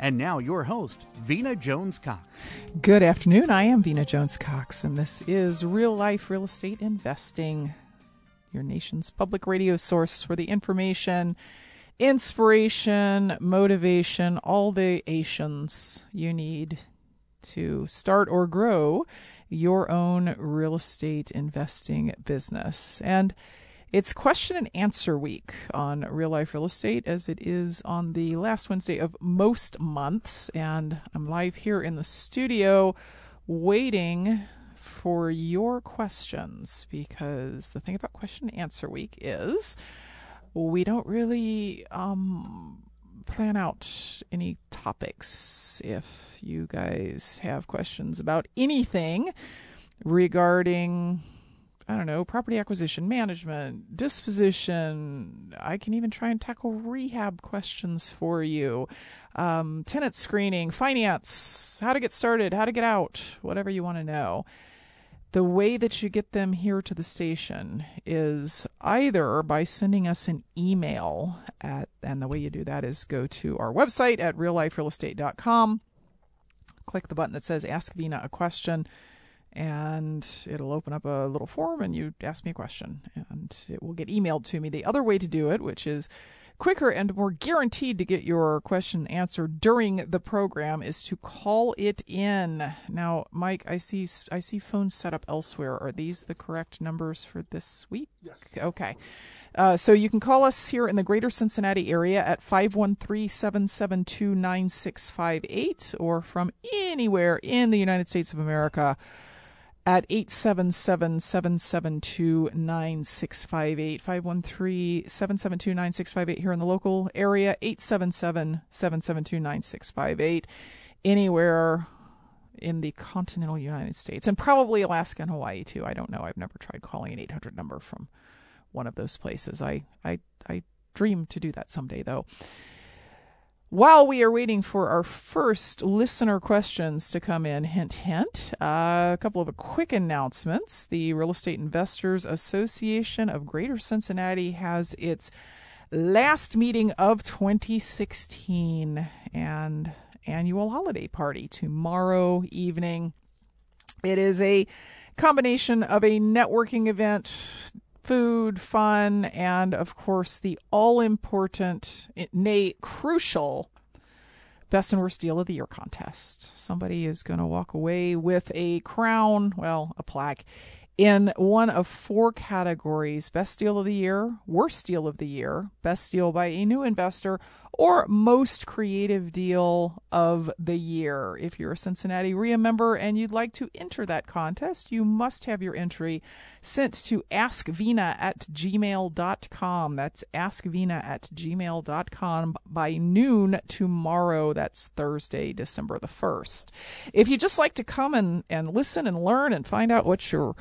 And now, your host, Vena Jones Cox. Good afternoon. I am Vena Jones Cox, and this is Real Life Real Estate Investing, your nation's public radio source for the information, inspiration, motivation, all the Asians you need to start or grow your own real estate investing business. And it's question and answer week on Real Life Real Estate, as it is on the last Wednesday of most months. And I'm live here in the studio waiting for your questions because the thing about question and answer week is we don't really um, plan out any topics. If you guys have questions about anything regarding I don't know, property acquisition, management, disposition. I can even try and tackle rehab questions for you. Um, tenant screening, finance, how to get started, how to get out, whatever you want to know. The way that you get them here to the station is either by sending us an email at, and the way you do that is go to our website at realliferealestate.com, click the button that says Ask Vena a Question and it'll open up a little form and you ask me a question and it will get emailed to me. The other way to do it, which is quicker and more guaranteed to get your question answered during the program is to call it in. Now, Mike, I see I see phones set up elsewhere. Are these the correct numbers for this week? Yes. Okay. Uh, so you can call us here in the greater Cincinnati area at 513-772-9658 or from anywhere in the United States of America at 877-772-9658 513-772-9658 here in the local area 877-772-9658 anywhere in the continental United States and probably Alaska and Hawaii too. I don't know. I've never tried calling an 800 number from one of those places. I I I dream to do that someday though while we are waiting for our first listener questions to come in, hint, hint, uh, a couple of quick announcements. The Real Estate Investors Association of Greater Cincinnati has its last meeting of 2016 and annual holiday party tomorrow evening. It is a combination of a networking event food, fun, and of course the all important, nay, crucial best and worst deal of the year contest. Somebody is going to walk away with a crown, well, a plaque, in one of four categories best deal of the year, worst deal of the year, best deal by a new investor, or most creative deal of the year. If you're a Cincinnati member and you'd like to enter that contest, you must have your entry sent to askvena at gmail.com. That's askvena at gmail.com by noon tomorrow. That's Thursday, December the 1st. If you'd just like to come and, and listen and learn and find out what your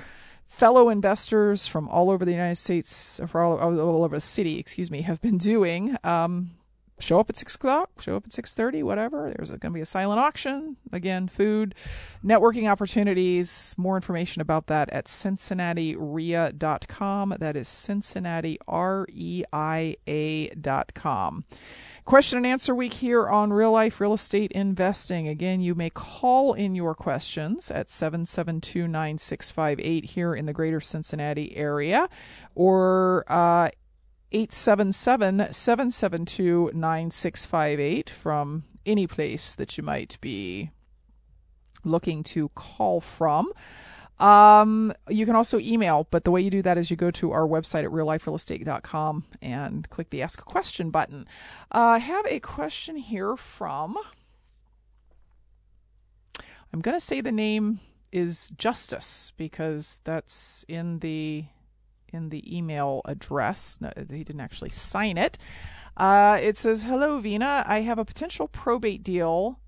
fellow investors from all over the United States, from all, all over the city, excuse me, have been doing. Um, show up at six o'clock, show up at six thirty, whatever. There's going to be a silent auction. Again, food, networking opportunities. More information about that at CincinnatiREIA.com. That is Cincinnati R E I A dot com. Question and answer week here on Real Life Real Estate Investing. Again, you may call in your questions at 772 9658 here in the greater Cincinnati area or uh, 877 772 9658 from any place that you might be looking to call from. Um, you can also email, but the way you do that is you go to our website at realliferealestate.com and click the Ask a Question button. Uh, I have a question here from. I'm going to say the name is Justice because that's in the in the email address. No, he didn't actually sign it. Uh, it says, "Hello, Vena. I have a potential probate deal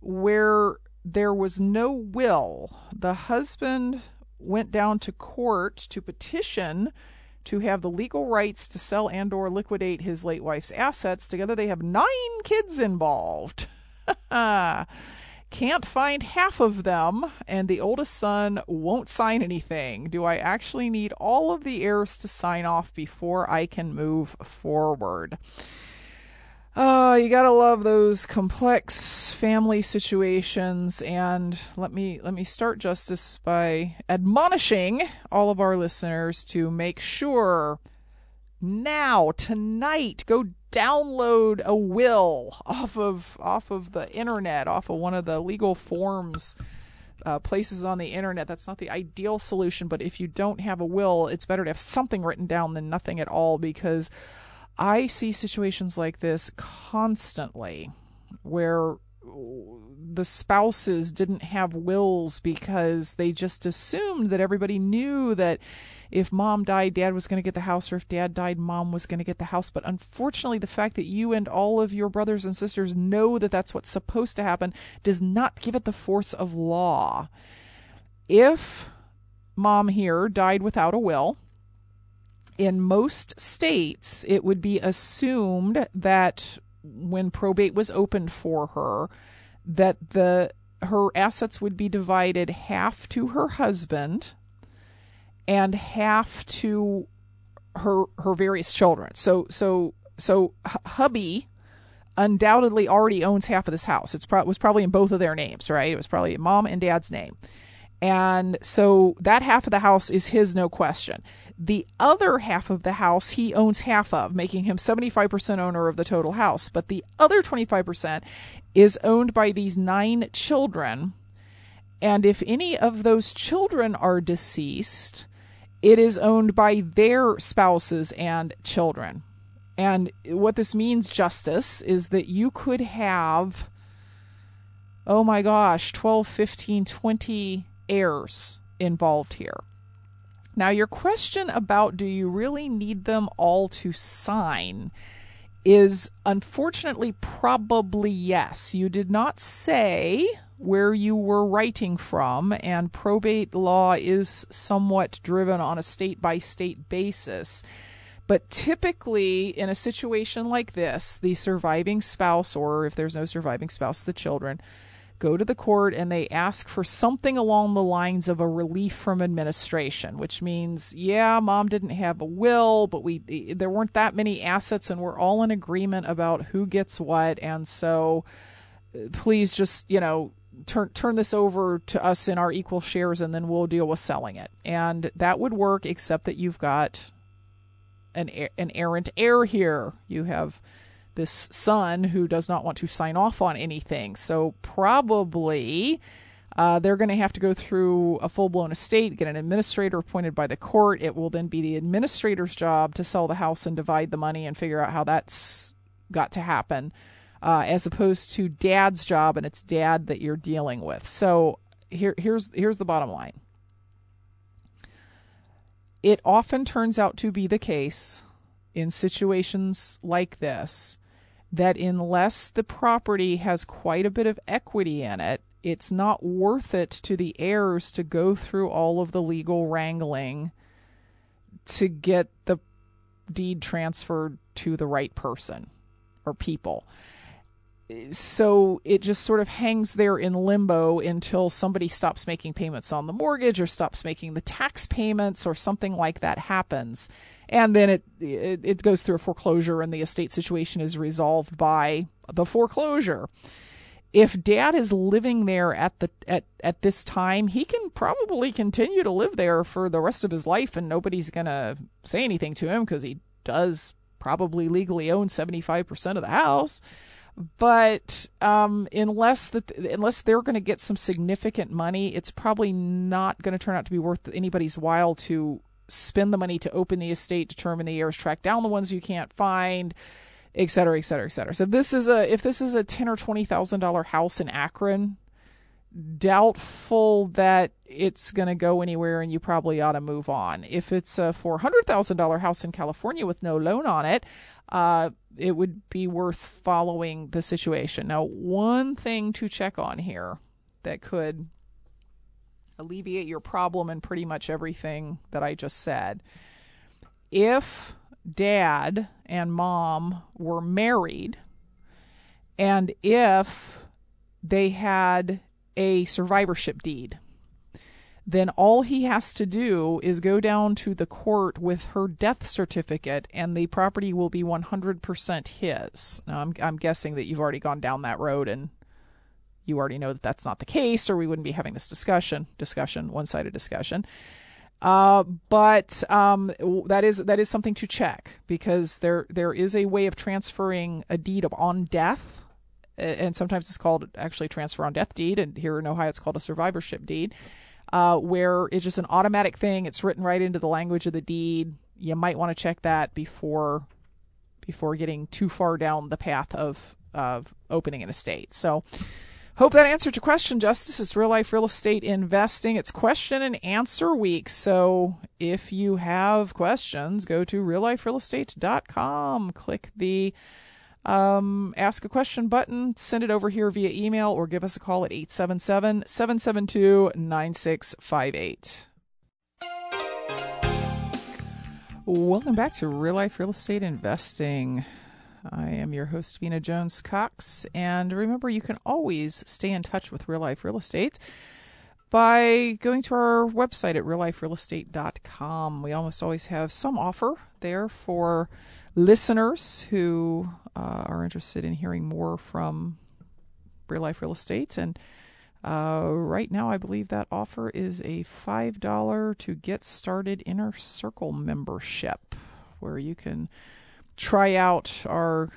where there was no will. The husband went down to court to petition." to have the legal rights to sell and or liquidate his late wife's assets together they have nine kids involved can't find half of them, and the oldest son won't sign anything. Do I actually need all of the heirs to sign off before I can move forward? Oh, you gotta love those complex family situations. And let me let me start justice by admonishing all of our listeners to make sure now tonight go download a will off of off of the internet, off of one of the legal forms uh, places on the internet. That's not the ideal solution, but if you don't have a will, it's better to have something written down than nothing at all because I see situations like this constantly where the spouses didn't have wills because they just assumed that everybody knew that if mom died, dad was going to get the house, or if dad died, mom was going to get the house. But unfortunately, the fact that you and all of your brothers and sisters know that that's what's supposed to happen does not give it the force of law. If mom here died without a will, in most states, it would be assumed that when probate was opened for her, that the her assets would be divided half to her husband and half to her her various children. So so so hubby undoubtedly already owns half of this house. It's pro- was probably in both of their names, right? It was probably mom and dad's name. And so that half of the house is his, no question. The other half of the house he owns half of, making him 75% owner of the total house. But the other 25% is owned by these nine children. And if any of those children are deceased, it is owned by their spouses and children. And what this means, justice, is that you could have, oh my gosh, 12, 15, 20 heirs involved here. Now, your question about do you really need them all to sign is unfortunately probably yes. You did not say where you were writing from, and probate law is somewhat driven on a state by state basis. But typically, in a situation like this, the surviving spouse, or if there's no surviving spouse, the children, go to the court and they ask for something along the lines of a relief from administration, which means, yeah, mom didn't have a will, but we there weren't that many assets and we're all in agreement about who gets what and so uh, please just, you know, turn turn this over to us in our equal shares and then we'll deal with selling it. And that would work except that you've got an an errant heir here. You have this son who does not want to sign off on anything. So probably uh, they're going to have to go through a full blown estate, get an administrator appointed by the court. It will then be the administrator's job to sell the house and divide the money and figure out how that's got to happen, uh, as opposed to dad's job and it's dad that you're dealing with. So here, here's here's the bottom line. It often turns out to be the case in situations like this that unless the property has quite a bit of equity in it, it's not worth it to the heirs to go through all of the legal wrangling to get the deed transferred to the right person or people. So it just sort of hangs there in limbo until somebody stops making payments on the mortgage or stops making the tax payments or something like that happens. And then it, it, it goes through a foreclosure and the estate situation is resolved by the foreclosure. If dad is living there at the at at this time he can probably continue to live there for the rest of his life and nobody's going to say anything to him cuz he does probably legally own 75% of the house but um, unless that unless they're going to get some significant money, it's probably not going to turn out to be worth anybody's while to spend the money to open the estate, determine the heirs, track down the ones you can't find, et cetera, et cetera, et cetera. So this is a if this is a ten or twenty thousand dollar house in Akron, doubtful that it's going to go anywhere and you probably ought to move on. If it's a $400,000 house in California with no loan on it, uh, it would be worth following the situation. Now, one thing to check on here that could alleviate your problem and pretty much everything that I just said. If dad and mom were married, and if they had a survivorship deed, then all he has to do is go down to the court with her death certificate and the property will be 100% his. Now, I'm, I'm guessing that you've already gone down that road and you already know that that's not the case or we wouldn't be having this discussion, discussion, one-sided discussion. Uh, but um, that is that is something to check because there there is a way of transferring a deed of on death and sometimes it's called actually transfer on death deed, and here in Ohio it's called a survivorship deed, uh, where it's just an automatic thing. It's written right into the language of the deed. You might want to check that before before getting too far down the path of of opening an estate. So. Hope that answered your question, Justice. It's real life real estate investing. It's question and answer week. So if you have questions, go to realliferealestate.com. Click the um, ask a question button, send it over here via email, or give us a call at 877 772 9658. Welcome back to Real Life Real Estate Investing. I am your host, Vena Jones Cox. And remember, you can always stay in touch with Real Life Real Estate by going to our website at realliferealestate.com. We almost always have some offer there for listeners who uh, are interested in hearing more from Real Life Real Estate. And uh, right now, I believe that offer is a $5 to get started inner circle membership, where you can try out our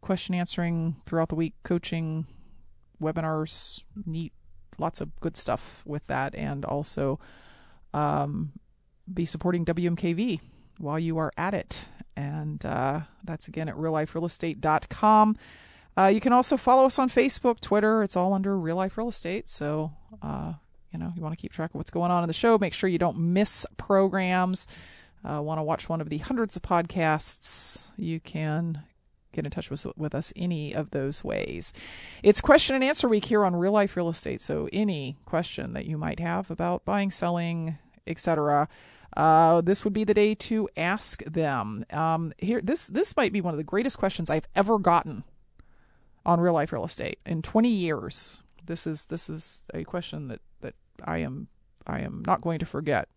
question answering throughout the week, coaching, webinars, neat, lots of good stuff with that, and also um, be supporting WMKV while you are at it. And uh, that's again at realliferealestate.com. Uh, you can also follow us on Facebook, Twitter. It's all under Real Life Real Estate. So, uh, you know, you want to keep track of what's going on in the show. Make sure you don't miss programs. Uh, want to watch one of the hundreds of podcasts? You can get in touch with, with us any of those ways. It's question and answer week here on Real Life Real Estate. So, any question that you might have about buying, selling, etc uh, this would be the day to ask them. Um, here, this this might be one of the greatest questions I've ever gotten on real life real estate in 20 years. This is this is a question that that I am I am not going to forget.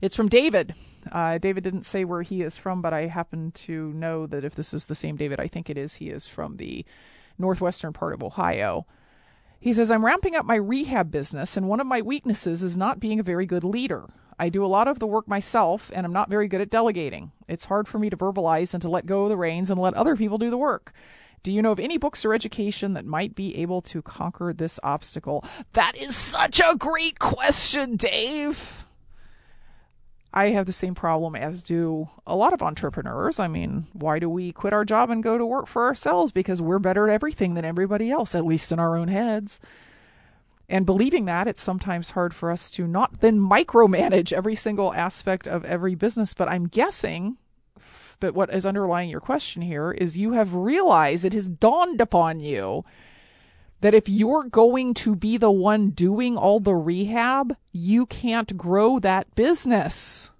It's from David. Uh, David didn't say where he is from, but I happen to know that if this is the same David, I think it is. He is from the northwestern part of Ohio. He says, I'm ramping up my rehab business, and one of my weaknesses is not being a very good leader. I do a lot of the work myself, and I'm not very good at delegating. It's hard for me to verbalize and to let go of the reins and let other people do the work. Do you know of any books or education that might be able to conquer this obstacle? That is such a great question, Dave. I have the same problem as do a lot of entrepreneurs. I mean, why do we quit our job and go to work for ourselves? Because we're better at everything than everybody else, at least in our own heads. And believing that, it's sometimes hard for us to not then micromanage every single aspect of every business. But I'm guessing that what is underlying your question here is you have realized it has dawned upon you that if you're going to be the one doing all the rehab, you can't grow that business.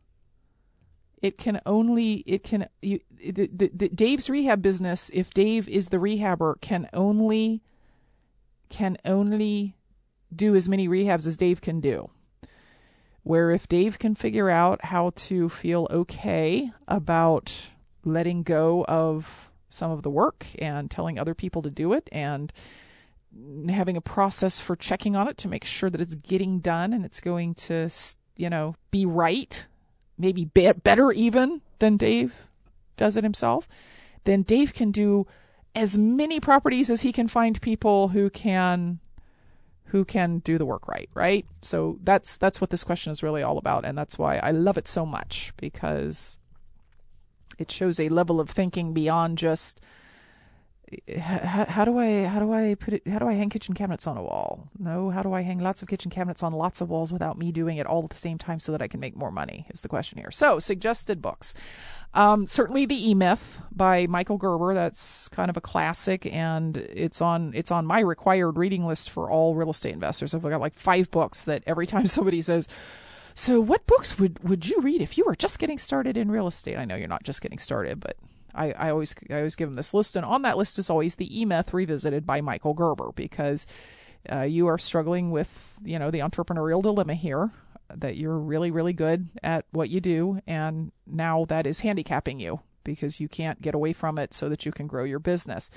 It can only, it can, you, the, the, the, Dave's rehab business, if Dave is the rehabber, can only, can only do as many rehabs as Dave can do. Where if Dave can figure out how to feel okay about letting go of some of the work and telling other people to do it and having a process for checking on it to make sure that it's getting done and it's going to, you know, be right, maybe be- better even than Dave does it himself, then Dave can do as many properties as he can find people who can who can do the work right, right? So that's that's what this question is really all about and that's why I love it so much because it shows a level of thinking beyond just how, how, do I how do I put it how do I hang kitchen cabinets on a wall? No, how do I hang lots of kitchen cabinets on lots of walls without me doing it all at the same time so that I can make more money? Is the question here. So suggested books, um, certainly the E Myth by Michael Gerber. That's kind of a classic, and it's on it's on my required reading list for all real estate investors. I've got like five books that every time somebody says. So, what books would, would you read if you were just getting started in real estate? I know you're not just getting started, but I, I always I always give them this list, and on that list is always the E Myth revisited by Michael Gerber because uh, you are struggling with you know the entrepreneurial dilemma here that you're really really good at what you do, and now that is handicapping you because you can't get away from it so that you can grow your business.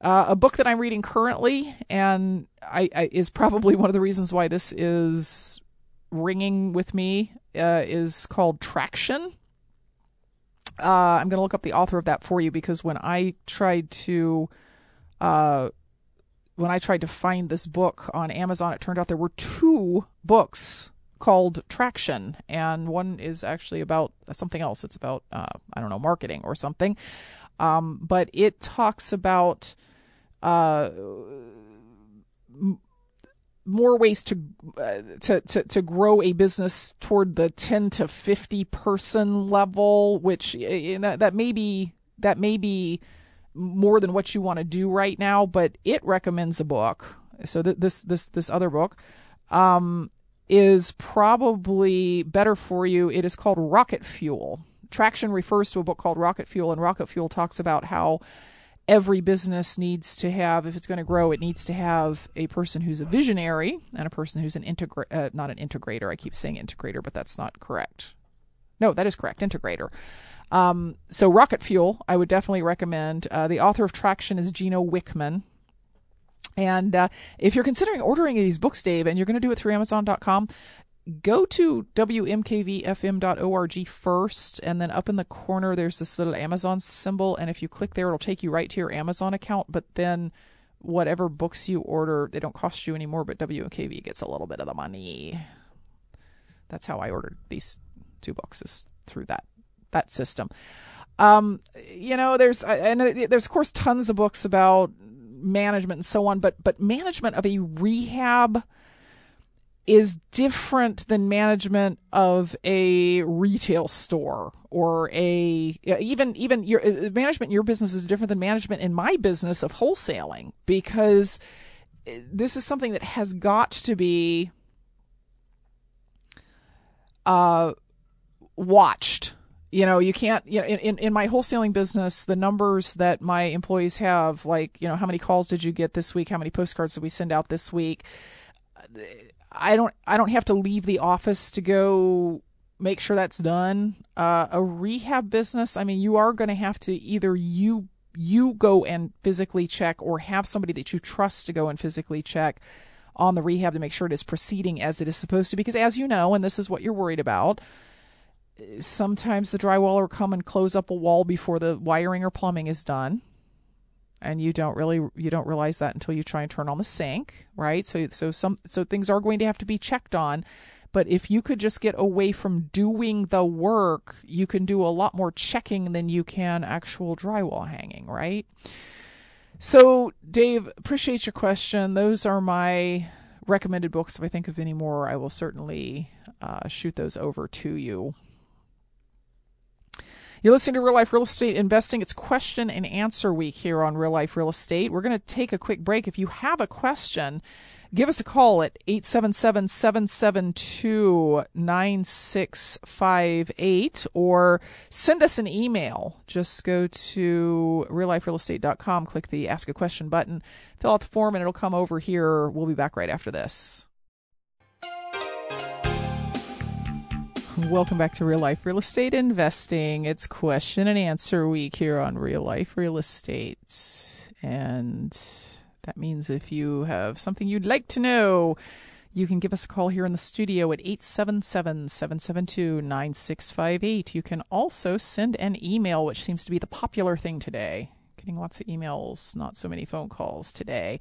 Uh, a book that I'm reading currently, and I, I, is probably one of the reasons why this is ringing with me, uh, is called Traction uh, I'm going to look up the author of that for you because when I tried to, uh, when I tried to find this book on Amazon, it turned out there were two books called Traction, and one is actually about something else. It's about uh, I don't know marketing or something, um, but it talks about uh, more ways to, uh, to to to grow a business toward the 10 to 50 person level which that that may be that may be more than what you want to do right now but it recommends a book. So th- this this this other book um, is probably better for you. It is called rocket fuel. Traction refers to a book called rocket fuel and rocket fuel talks about how every business needs to have, if it's going to grow, it needs to have a person who's a visionary and a person who's an integrator, uh, not an integrator. I keep saying integrator, but that's not correct. No, that is correct, integrator. Um, so, Rocket Fuel, I would definitely recommend. Uh, the author of Traction is Gino Wickman. And uh, if you're considering ordering these books, Dave, and you're going to do it through Amazon.com, go to wmkvfm.org first, and then up in the corner there's this little Amazon symbol, and if you click there, it'll take you right to your Amazon account. But then whatever books you order, they don't cost you anymore, but WMKV gets a little bit of the money. That's how I ordered these two books is through that that system. Um, you know, there's and there's of course tons of books about management and so on, but but management of a rehab is different than management of a retail store or a even even your uh, management in your business is different than management in my business of wholesaling because uh, this is something that has got to be uh, watched. You know you can't you know in, in my wholesaling business the numbers that my employees have like you know how many calls did you get this week? How many postcards did we send out this week I don't I don't have to leave the office to go make sure that's done. Uh, a rehab business, I mean, you are going to have to either you you go and physically check or have somebody that you trust to go and physically check on the rehab to make sure it is proceeding as it is supposed to because as you know and this is what you're worried about sometimes the drywaller come and close up a wall before the wiring or plumbing is done and you don't really you don't realize that until you try and turn on the sink right? So so some so things are going to have to be checked on. But if you could just get away from doing the work you can do a lot more checking than you can actual drywall hanging right? So dave appreciate your question. Those are my recommended books. If i think of any more i will certainly uh, shoot those over to you you're listening to Real Life Real Estate Investing. It's question and answer week here on Real Life Real Estate. We're going to take a quick break. If you have a question, give us a call at 877 772 9658 or send us an email. Just go to realliferealestate.com, click the Ask a Question button, fill out the form, and it'll come over here. We'll be back right after this. Welcome back to Real Life Real Estate Investing. It's question and answer week here on Real Life Real Estate. And that means if you have something you'd like to know, you can give us a call here in the studio at 877 772 9658. You can also send an email, which seems to be the popular thing today. Getting lots of emails, not so many phone calls today.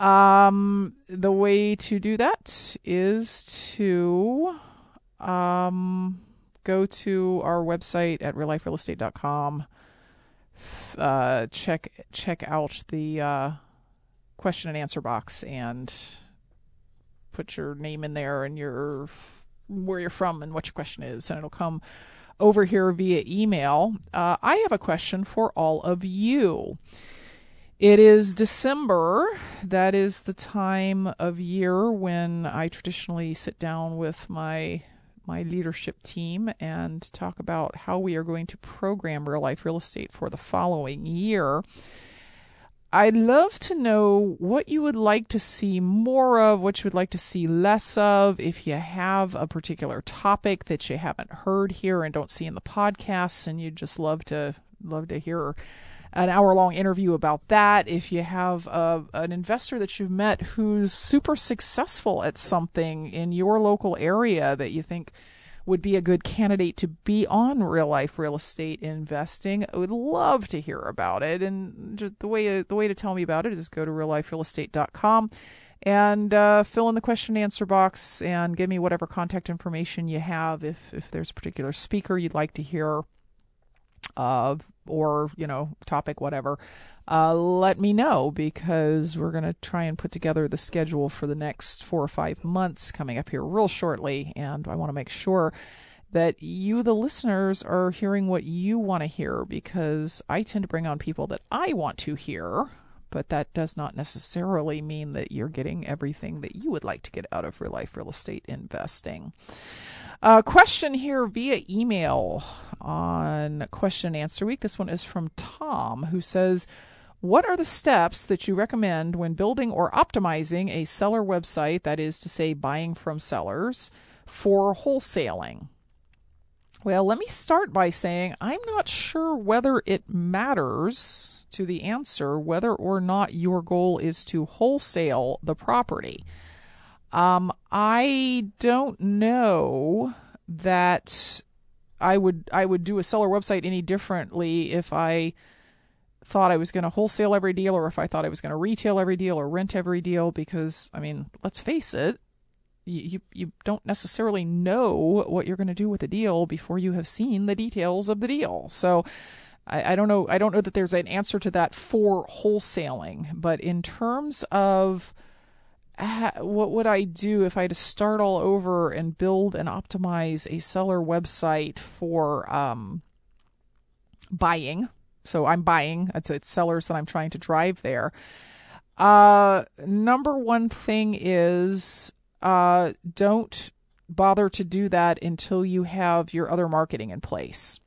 Um, the way to do that is to um, go to our website at realliferealestate.com. Uh, check check out the uh, question and answer box and put your name in there and your where you're from and what your question is, and it'll come over here via email. Uh, I have a question for all of you. It is December. That is the time of year when I traditionally sit down with my my leadership team and talk about how we are going to program real life real estate for the following year. I'd love to know what you would like to see more of, what you would like to see less of. If you have a particular topic that you haven't heard here and don't see in the podcast, and you'd just love to love to hear an hour long interview about that. If you have a, an investor that you've met who's super successful at something in your local area that you think would be a good candidate to be on real life real estate investing, I would love to hear about it. And the way the way to tell me about it is go to realliferealestate.com and uh, fill in the question and answer box and give me whatever contact information you have. If if there's a particular speaker you'd like to hear, uh, or you know topic whatever uh, let me know because we're going to try and put together the schedule for the next four or five months coming up here real shortly and i want to make sure that you the listeners are hearing what you want to hear because i tend to bring on people that i want to hear but that does not necessarily mean that you're getting everything that you would like to get out of real life real estate investing a question here via email on question and answer week. This one is from Tom, who says, What are the steps that you recommend when building or optimizing a seller website, that is to say, buying from sellers, for wholesaling? Well, let me start by saying I'm not sure whether it matters to the answer whether or not your goal is to wholesale the property. Um, I don't know that I would I would do a seller website any differently if I thought I was going to wholesale every deal or if I thought I was going to retail every deal or rent every deal because I mean, let's face it, you you don't necessarily know what you're going to do with a deal before you have seen the details of the deal. So I, I don't know I don't know that there's an answer to that for wholesaling, but in terms of what would I do if I had to start all over and build and optimize a seller website for um, buying? So I'm buying. It's, it's sellers that I'm trying to drive there. Uh, number one thing is uh, don't bother to do that until you have your other marketing in place.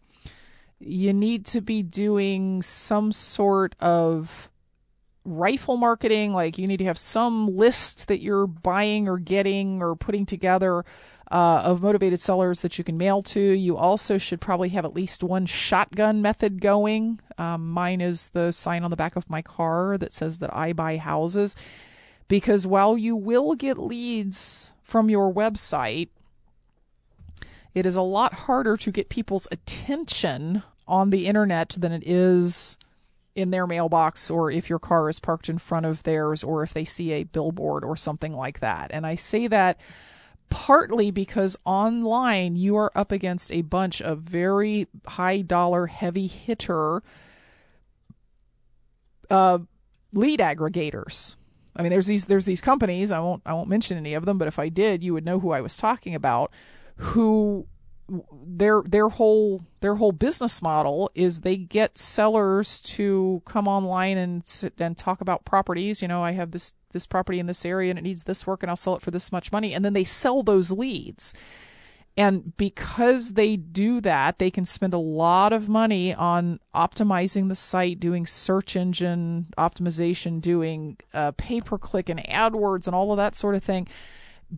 You need to be doing some sort of rifle marketing like you need to have some list that you're buying or getting or putting together uh, of motivated sellers that you can mail to. You also should probably have at least one shotgun method going. Um, mine is the sign on the back of my car that says that i buy houses. Because while you will get leads from your website it is a lot harder to get people's attention on the internet than it is in their mailbox or if your car is parked in front of theirs or if they see a billboard or something like that. And I say that partly because online you are up against a bunch of very high dollar heavy hitter uh, lead aggregators. I mean there's these there's these companies, I won't I won't mention any of them, but if I did, you would know who I was talking about who their their whole their whole business model is they get sellers to come online and sit and talk about properties. You know, I have this this property in this area and it needs this work and I'll sell it for this much money, and then they sell those leads. And because they do that, they can spend a lot of money on optimizing the site, doing search engine optimization, doing uh, pay per click and AdWords and all of that sort of thing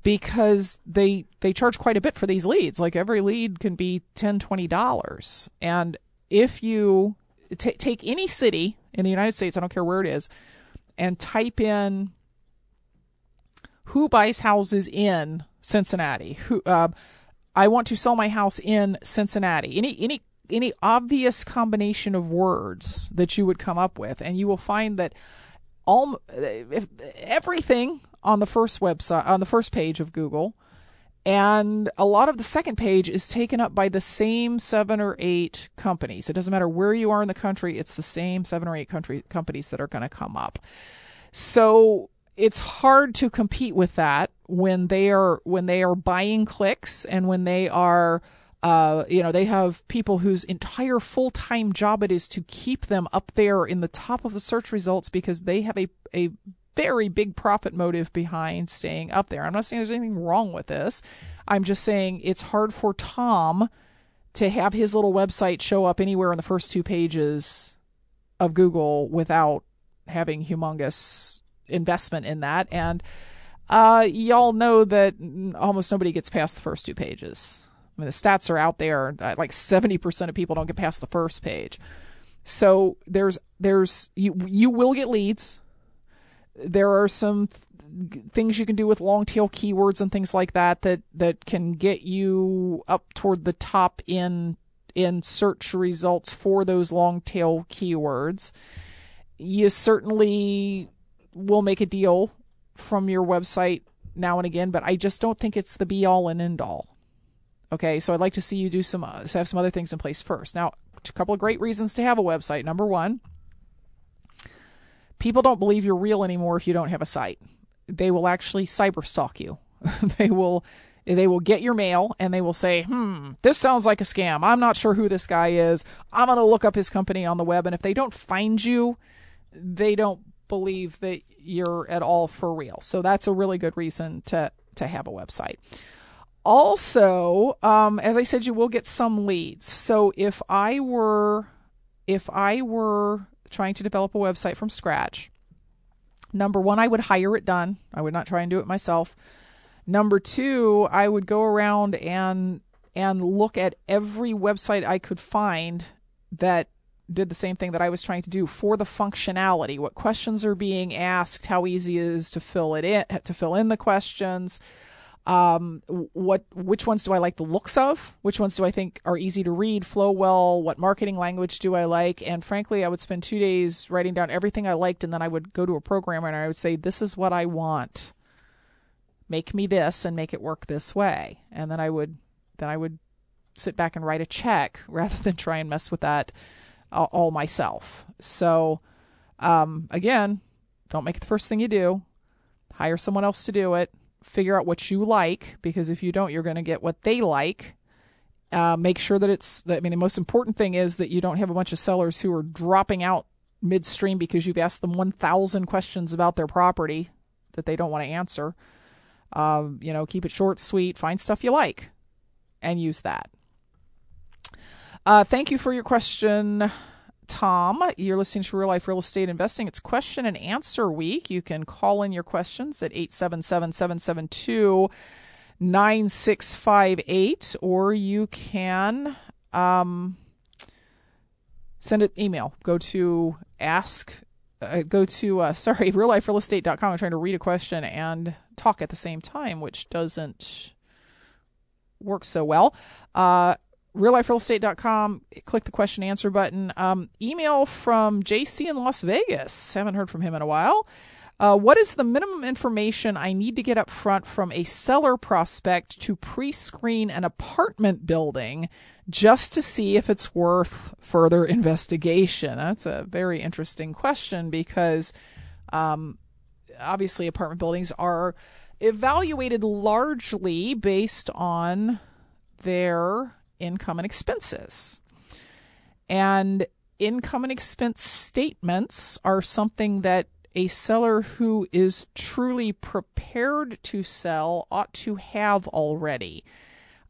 because they they charge quite a bit for these leads. Like every lead can be 10 20 dollars. And if you t- take any city in the United States, I don't care where it is, and type in who buys houses in Cincinnati, who uh, I want to sell my house in Cincinnati. Any any any obvious combination of words that you would come up with, and you will find that all if everything on the first website on the first page of Google and a lot of the second page is taken up by the same seven or eight companies. It doesn't matter where you are in the country, it's the same seven or eight country companies that are going to come up. So it's hard to compete with that when they are when they are buying clicks and when they are uh, you know, they have people whose entire full time job it is to keep them up there in the top of the search results because they have a, a very big profit motive behind staying up there. I'm not saying there's anything wrong with this. I'm just saying it's hard for Tom to have his little website show up anywhere in the first two pages of Google without having humongous investment in that. And uh, y'all know that almost nobody gets past the first two pages. I mean, the stats are out there. Like 70% of people don't get past the first page. So there's there's you you will get leads. There are some th- things you can do with long tail keywords and things like that that that can get you up toward the top in in search results for those long tail keywords. You certainly will make a deal from your website now and again, but I just don't think it's the be all and end all. Okay, so I'd like to see you do some uh, have some other things in place first. Now, a couple of great reasons to have a website. Number one, people don't believe you're real anymore if you don't have a site. They will actually cyber stalk you. they will they will get your mail and they will say, "Hmm, this sounds like a scam. I'm not sure who this guy is. I'm going to look up his company on the web." And if they don't find you, they don't believe that you're at all for real. So that's a really good reason to to have a website. Also, um, as I said, you will get some leads. So if I were if I were trying to develop a website from scratch, number one, I would hire it done. I would not try and do it myself. Number two, I would go around and and look at every website I could find that did the same thing that I was trying to do for the functionality. What questions are being asked? How easy it is to fill it in to fill in the questions? Um, what which ones do I like the looks of? Which ones do I think are easy to read, flow well? What marketing language do I like? And frankly, I would spend two days writing down everything I liked, and then I would go to a programmer and I would say, "This is what I want. Make me this and make it work this way." And then I would then I would sit back and write a check rather than try and mess with that all myself. So, um, again, don't make it the first thing you do. Hire someone else to do it. Figure out what you like, because if you don't, you're going to get what they like. Uh, make sure that it's, I mean, the most important thing is that you don't have a bunch of sellers who are dropping out midstream because you've asked them 1,000 questions about their property that they don't want to answer. Um, you know, keep it short, sweet, find stuff you like and use that. Uh, thank you for your question, Tom. You're listening to Real Life Real Estate Investing. It's question and answer week. You can call in your questions at 877 772 9658, or you can um, send an email. Go to ask, uh, go to, uh, sorry, realliferealestate.com. I'm trying to read a question and talk at the same time, which doesn't work so well. Uh, realliferealestate.com. Click the question answer button. Um, email from JC in Las Vegas. Haven't heard from him in a while. Uh, what is the minimum information I need to get up front from a seller prospect to pre screen an apartment building just to see if it's worth further investigation? That's a very interesting question because um, obviously apartment buildings are evaluated largely based on their income and expenses. And income and expense statements are something that a seller who is truly prepared to sell ought to have already.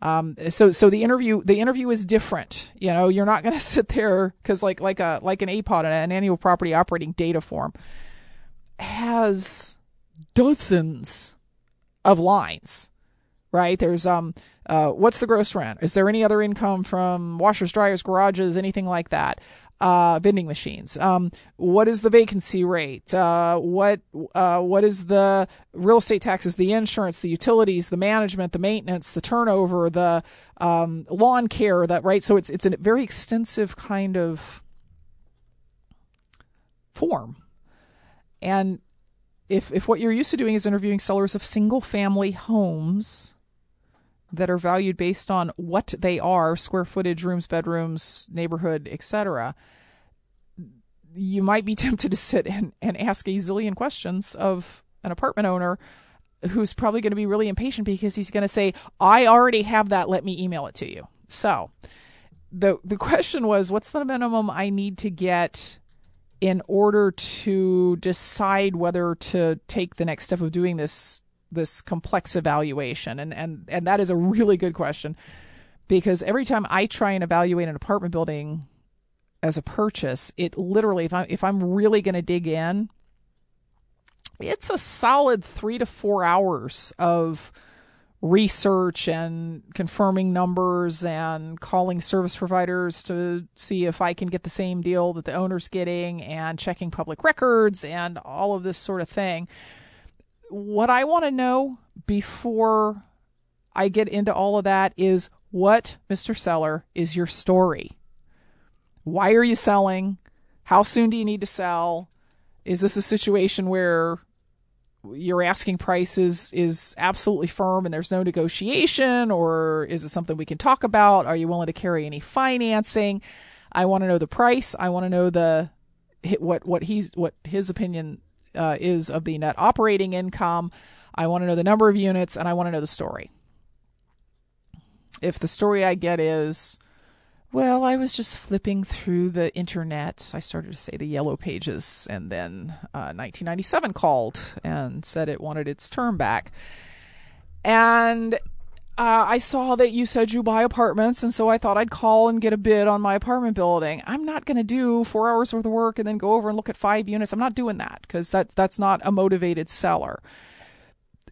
Um, so so the interview the interview is different. You know, you're not going to sit there because like like a like an APOD, an annual property operating data form, has dozens of lines right? There's um, uh, what's the gross rent? Is there any other income from washers, dryers, garages, anything like that? Uh, vending machines. Um, what is the vacancy rate? Uh, what uh, what is the real estate taxes, the insurance, the utilities, the management, the maintenance, the turnover, the um, lawn care? That right. So it's it's a very extensive kind of form, and if if what you're used to doing is interviewing sellers of single family homes that are valued based on what they are square footage rooms bedrooms neighborhood etc you might be tempted to sit and, and ask a zillion questions of an apartment owner who's probably going to be really impatient because he's going to say i already have that let me email it to you. So the the question was what's the minimum i need to get in order to decide whether to take the next step of doing this this complex evaluation and and and that is a really good question because every time I try and evaluate an apartment building as a purchase it literally if I if I'm really going to dig in it's a solid 3 to 4 hours of research and confirming numbers and calling service providers to see if I can get the same deal that the owner's getting and checking public records and all of this sort of thing. What I want to know before I get into all of that is what, Mr. Seller, is your story? Why are you selling? How soon do you need to sell? Is this a situation where your asking price is is absolutely firm and there's no negotiation or is it something we can talk about are you willing to carry any financing i want to know the price i want to know the what what he's what his opinion uh, is of the net operating income i want to know the number of units and i want to know the story if the story i get is well, I was just flipping through the internet. I started to say the yellow pages, and then uh, 1997 called and said it wanted its term back. And uh, I saw that you said you buy apartments, and so I thought I'd call and get a bid on my apartment building. I'm not going to do four hours worth of work and then go over and look at five units. I'm not doing that because that, that's not a motivated seller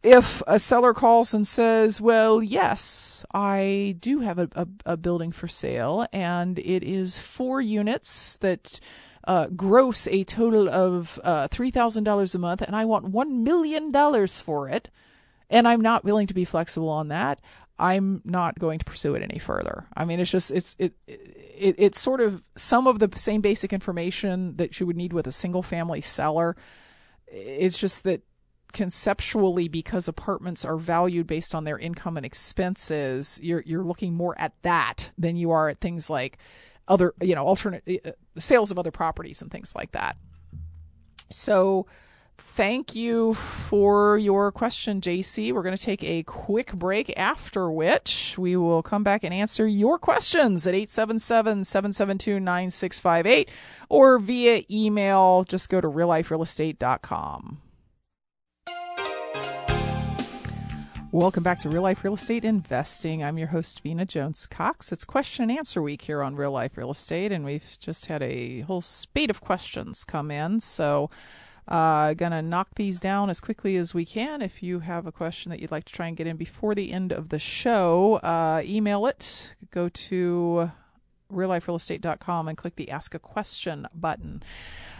if a seller calls and says, Well, yes, I do have a, a, a building for sale, and it is four units that uh, gross a total of uh, $3,000 a month, and I want $1 million for it, and I'm not willing to be flexible on that, I'm not going to pursue it any further. I mean, it's just, it's, it, it, it's sort of some of the same basic information that you would need with a single family seller. It's just that conceptually because apartments are valued based on their income and expenses you're you're looking more at that than you are at things like other you know alternate uh, sales of other properties and things like that so thank you for your question JC we're going to take a quick break after which we will come back and answer your questions at 877-772-9658 or via email just go to realliferealestate.com Welcome back to Real Life Real Estate Investing. I'm your host, Vena Jones Cox. It's question and answer week here on Real Life Real Estate, and we've just had a whole spate of questions come in. So, uh, gonna knock these down as quickly as we can. If you have a question that you'd like to try and get in before the end of the show, uh, email it. Go to realliferealestate.com and click the Ask a Question button.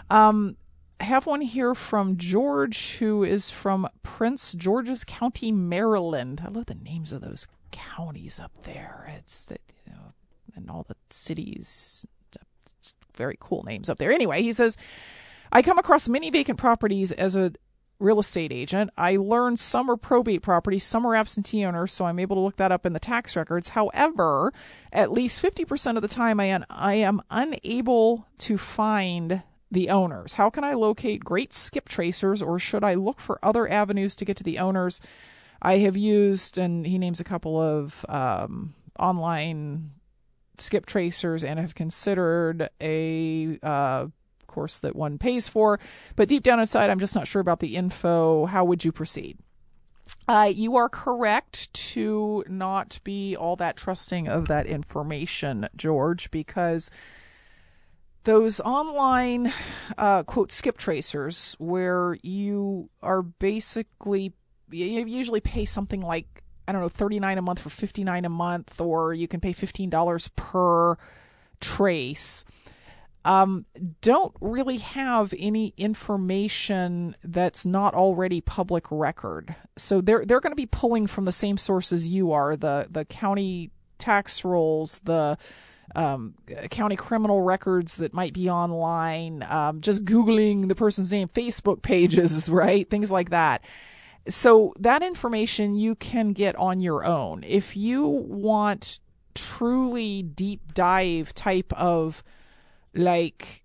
Um, have one here from George, who is from Prince George's County, Maryland. I love the names of those counties up there. It's you know, and all the cities. Very cool names up there. Anyway, he says, I come across many vacant properties as a real estate agent. I learned some are probate properties, some are absentee owners, so I'm able to look that up in the tax records. However, at least 50% of the time, I am, I am unable to find the owners? How can I locate great skip tracers or should I look for other avenues to get to the owners? I have used, and he names a couple of um, online skip tracers and have considered a uh, course that one pays for. But deep down inside, I'm just not sure about the info. How would you proceed? Uh, you are correct to not be all that trusting of that information, George, because those online uh, quote skip tracers where you are basically you usually pay something like I don't know, 39 a month for 59 a month, or you can pay $15 per trace. Um, don't really have any information that's not already public record. So they're they're going to be pulling from the same sources you are the the county tax rolls, the um, county criminal records that might be online, um, just Googling the person's name, Facebook pages, right? Things like that. So that information you can get on your own. If you want truly deep dive type of like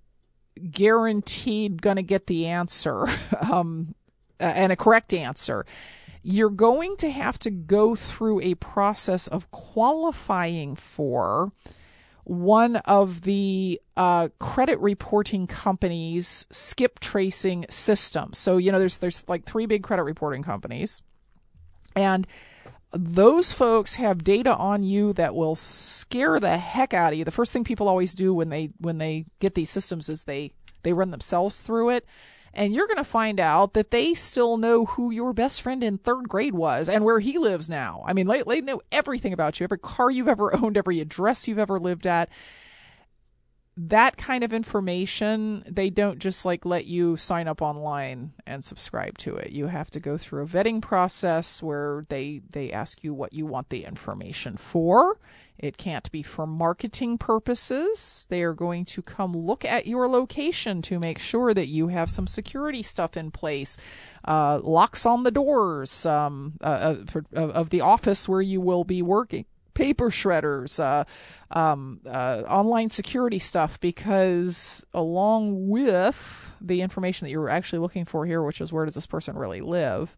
guaranteed gonna get the answer, um, and a correct answer, you're going to have to go through a process of qualifying for one of the uh, credit reporting companies' skip tracing system. So you know, there's there's like three big credit reporting companies, and those folks have data on you that will scare the heck out of you. The first thing people always do when they when they get these systems is they they run themselves through it and you're going to find out that they still know who your best friend in third grade was and where he lives now. I mean, they, they know everything about you, every car you've ever owned, every address you've ever lived at. That kind of information, they don't just like let you sign up online and subscribe to it. You have to go through a vetting process where they they ask you what you want the information for it can't be for marketing purposes. They are going to come look at your location to make sure that you have some security stuff in place, uh, locks on the doors um, uh, of, of the office where you will be working paper shredders, uh, um, uh, online security stuff, because along with the information that you're actually looking for here, which is where does this person really live,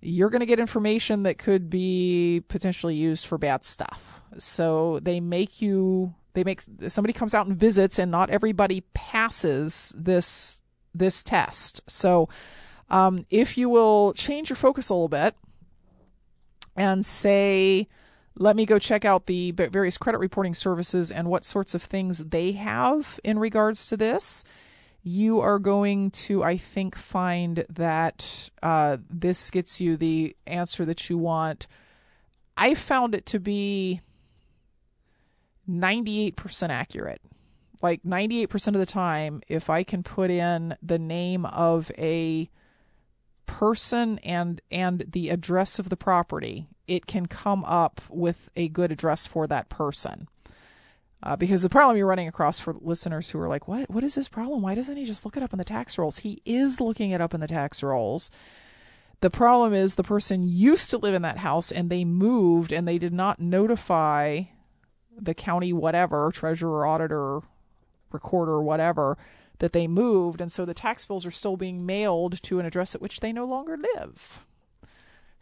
you're going to get information that could be potentially used for bad stuff. So they make you they make somebody comes out and visits and not everybody passes this this test. So um, if you will change your focus a little bit and say let me go check out the various credit reporting services and what sorts of things they have in regards to this you are going to, I think, find that uh, this gets you the answer that you want. I found it to be 98% accurate. Like 98% of the time, if I can put in the name of a person and and the address of the property, it can come up with a good address for that person. Uh, because the problem you're running across for listeners who are like, what, what is this problem? Why doesn't he just look it up in the tax rolls? He is looking it up in the tax rolls. The problem is the person used to live in that house and they moved and they did not notify the county, whatever, treasurer, auditor, recorder, whatever, that they moved. And so the tax bills are still being mailed to an address at which they no longer live.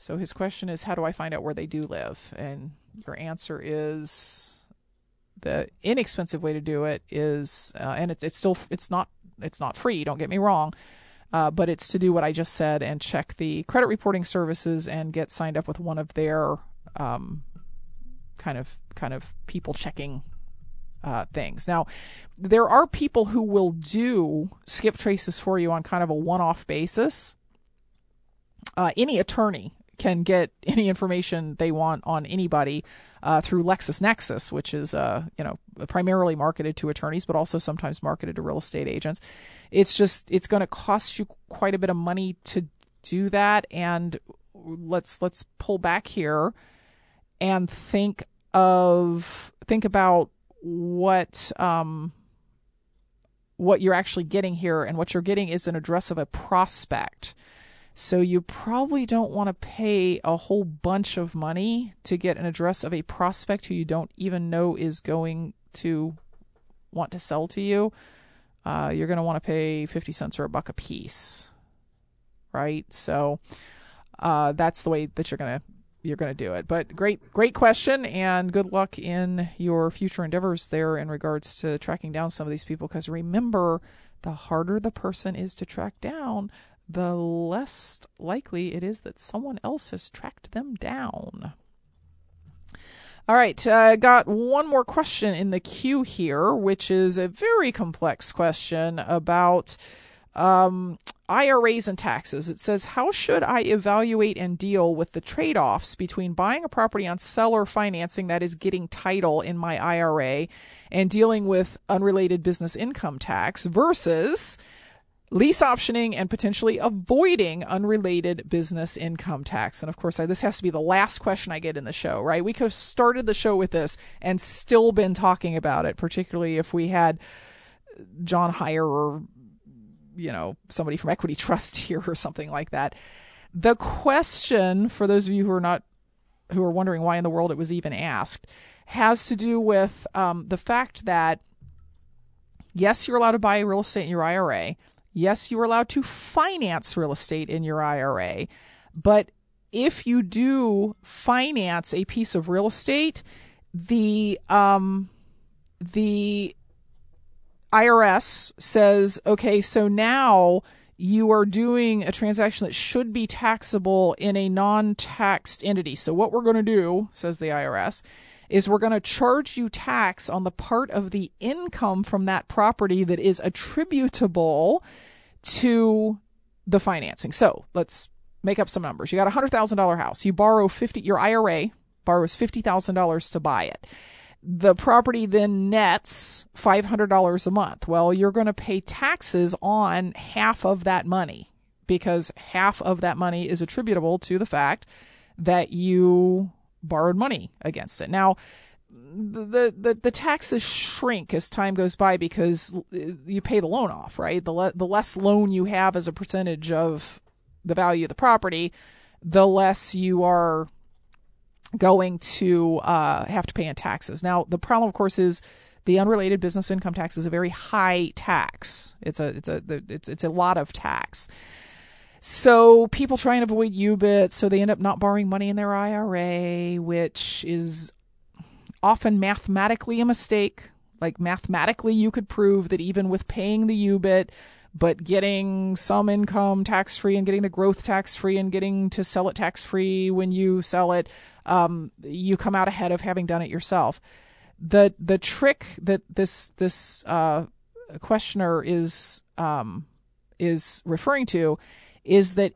So his question is, how do I find out where they do live? And your answer is the inexpensive way to do it is, uh, and it's it's still it's not it's not free. Don't get me wrong. Uh, but it's to do what I just said and check the credit reporting services and get signed up with one of their um, kind of kind of people checking uh, things. Now, there are people who will do skip traces for you on kind of a one-off basis. Uh, any attorney can get any information they want on anybody uh, through LexisNexis, which is uh, you know primarily marketed to attorneys, but also sometimes marketed to real estate agents. It's just it's going to cost you quite a bit of money to do that, and let's let's pull back here and think of think about what um, what you're actually getting here, and what you're getting is an address of a prospect. So you probably don't want to pay a whole bunch of money to get an address of a prospect who you don't even know is going to want to sell to you. Uh, you're going to want to pay 50 cents or a buck a piece. Right? So uh, that's the way that you're going to you're going to do it. But great, great question, and good luck in your future endeavors there in regards to tracking down some of these people. Because remember, the harder the person is to track down, the less likely it is that someone else has tracked them down. All right, I uh, got one more question in the queue here, which is a very complex question about um, IRAs and taxes. It says, How should I evaluate and deal with the trade offs between buying a property on seller financing, that is getting title in my IRA, and dealing with unrelated business income tax versus lease optioning and potentially avoiding unrelated business income tax. And of course, this has to be the last question I get in the show, right? We could have started the show with this and still been talking about it, particularly if we had John Hyre or you know somebody from Equity Trust here or something like that. The question for those of you who are not who are wondering why in the world it was even asked has to do with um, the fact that yes, you're allowed to buy real estate in your IRA Yes, you are allowed to finance real estate in your IRA, but if you do finance a piece of real estate, the um, the IRS says, okay, so now you are doing a transaction that should be taxable in a non-taxed entity. So what we're going to do, says the IRS, is we're going to charge you tax on the part of the income from that property that is attributable to the financing. So let's make up some numbers. You got a hundred thousand dollar house. You borrow fifty. Your IRA borrows fifty thousand dollars to buy it. The property then nets five hundred dollars a month. Well, you're going to pay taxes on half of that money because half of that money is attributable to the fact that you borrowed money against it. Now, the, the the taxes shrink as time goes by because you pay the loan off, right? The le- the less loan you have as a percentage of the value of the property, the less you are going to uh, have to pay in taxes. Now, the problem, of course, is the unrelated business income tax is a very high tax. It's a it's a it's it's a lot of tax. So people try and avoid UBIT, so they end up not borrowing money in their IRA, which is often mathematically a mistake. Like mathematically, you could prove that even with paying the UBIT, but getting some income tax free and getting the growth tax free and getting to sell it tax free when you sell it, um, you come out ahead of having done it yourself. The the trick that this this uh, questioner is um, is referring to is that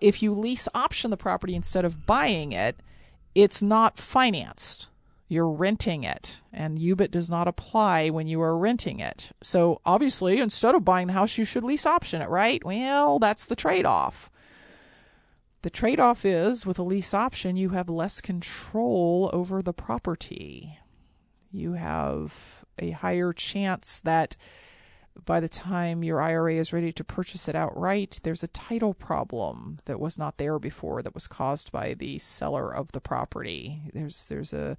if you lease option the property instead of buying it, it's not financed you're renting it, and UBIT does not apply when you are renting it. So obviously, instead of buying the house, you should lease option it, right? Well, that's the trade off. The trade off is with a lease option, you have less control over the property. You have a higher chance that by the time your IRA is ready to purchase it outright, there's a title problem that was not there before that was caused by the seller of the property. There's there's a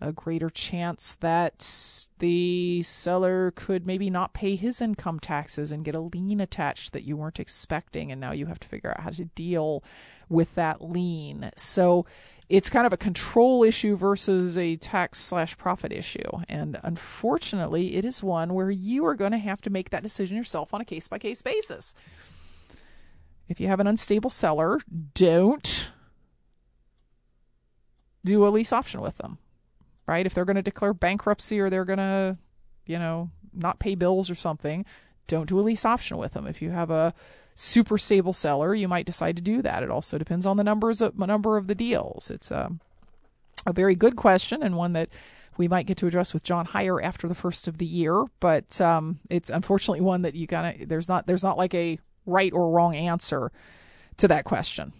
a greater chance that the seller could maybe not pay his income taxes and get a lien attached that you weren't expecting and now you have to figure out how to deal with that lien so it's kind of a control issue versus a tax slash profit issue and unfortunately it is one where you are going to have to make that decision yourself on a case by case basis if you have an unstable seller don't do a lease option with them right? If they're going to declare bankruptcy or they're going to, you know, not pay bills or something, don't do a lease option with them. If you have a super stable seller, you might decide to do that. It also depends on the numbers of number of the deals. It's a a very good question and one that we might get to address with John Hyre after the first of the year, but um, it's unfortunately one that you of there's not there's not like a right or wrong answer to that question.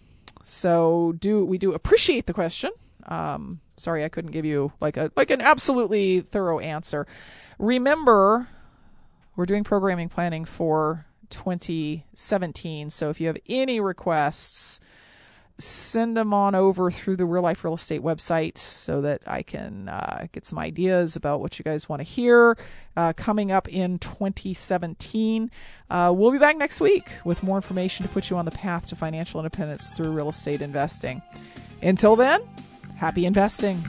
So do we do appreciate the question? Um, sorry, I couldn't give you like a like an absolutely thorough answer. Remember, we're doing programming planning for 2017. So if you have any requests, send them on over through the Real Life Real Estate website so that I can uh, get some ideas about what you guys want to hear uh, coming up in 2017. Uh, we'll be back next week with more information to put you on the path to financial independence through real estate investing. Until then, Happy investing.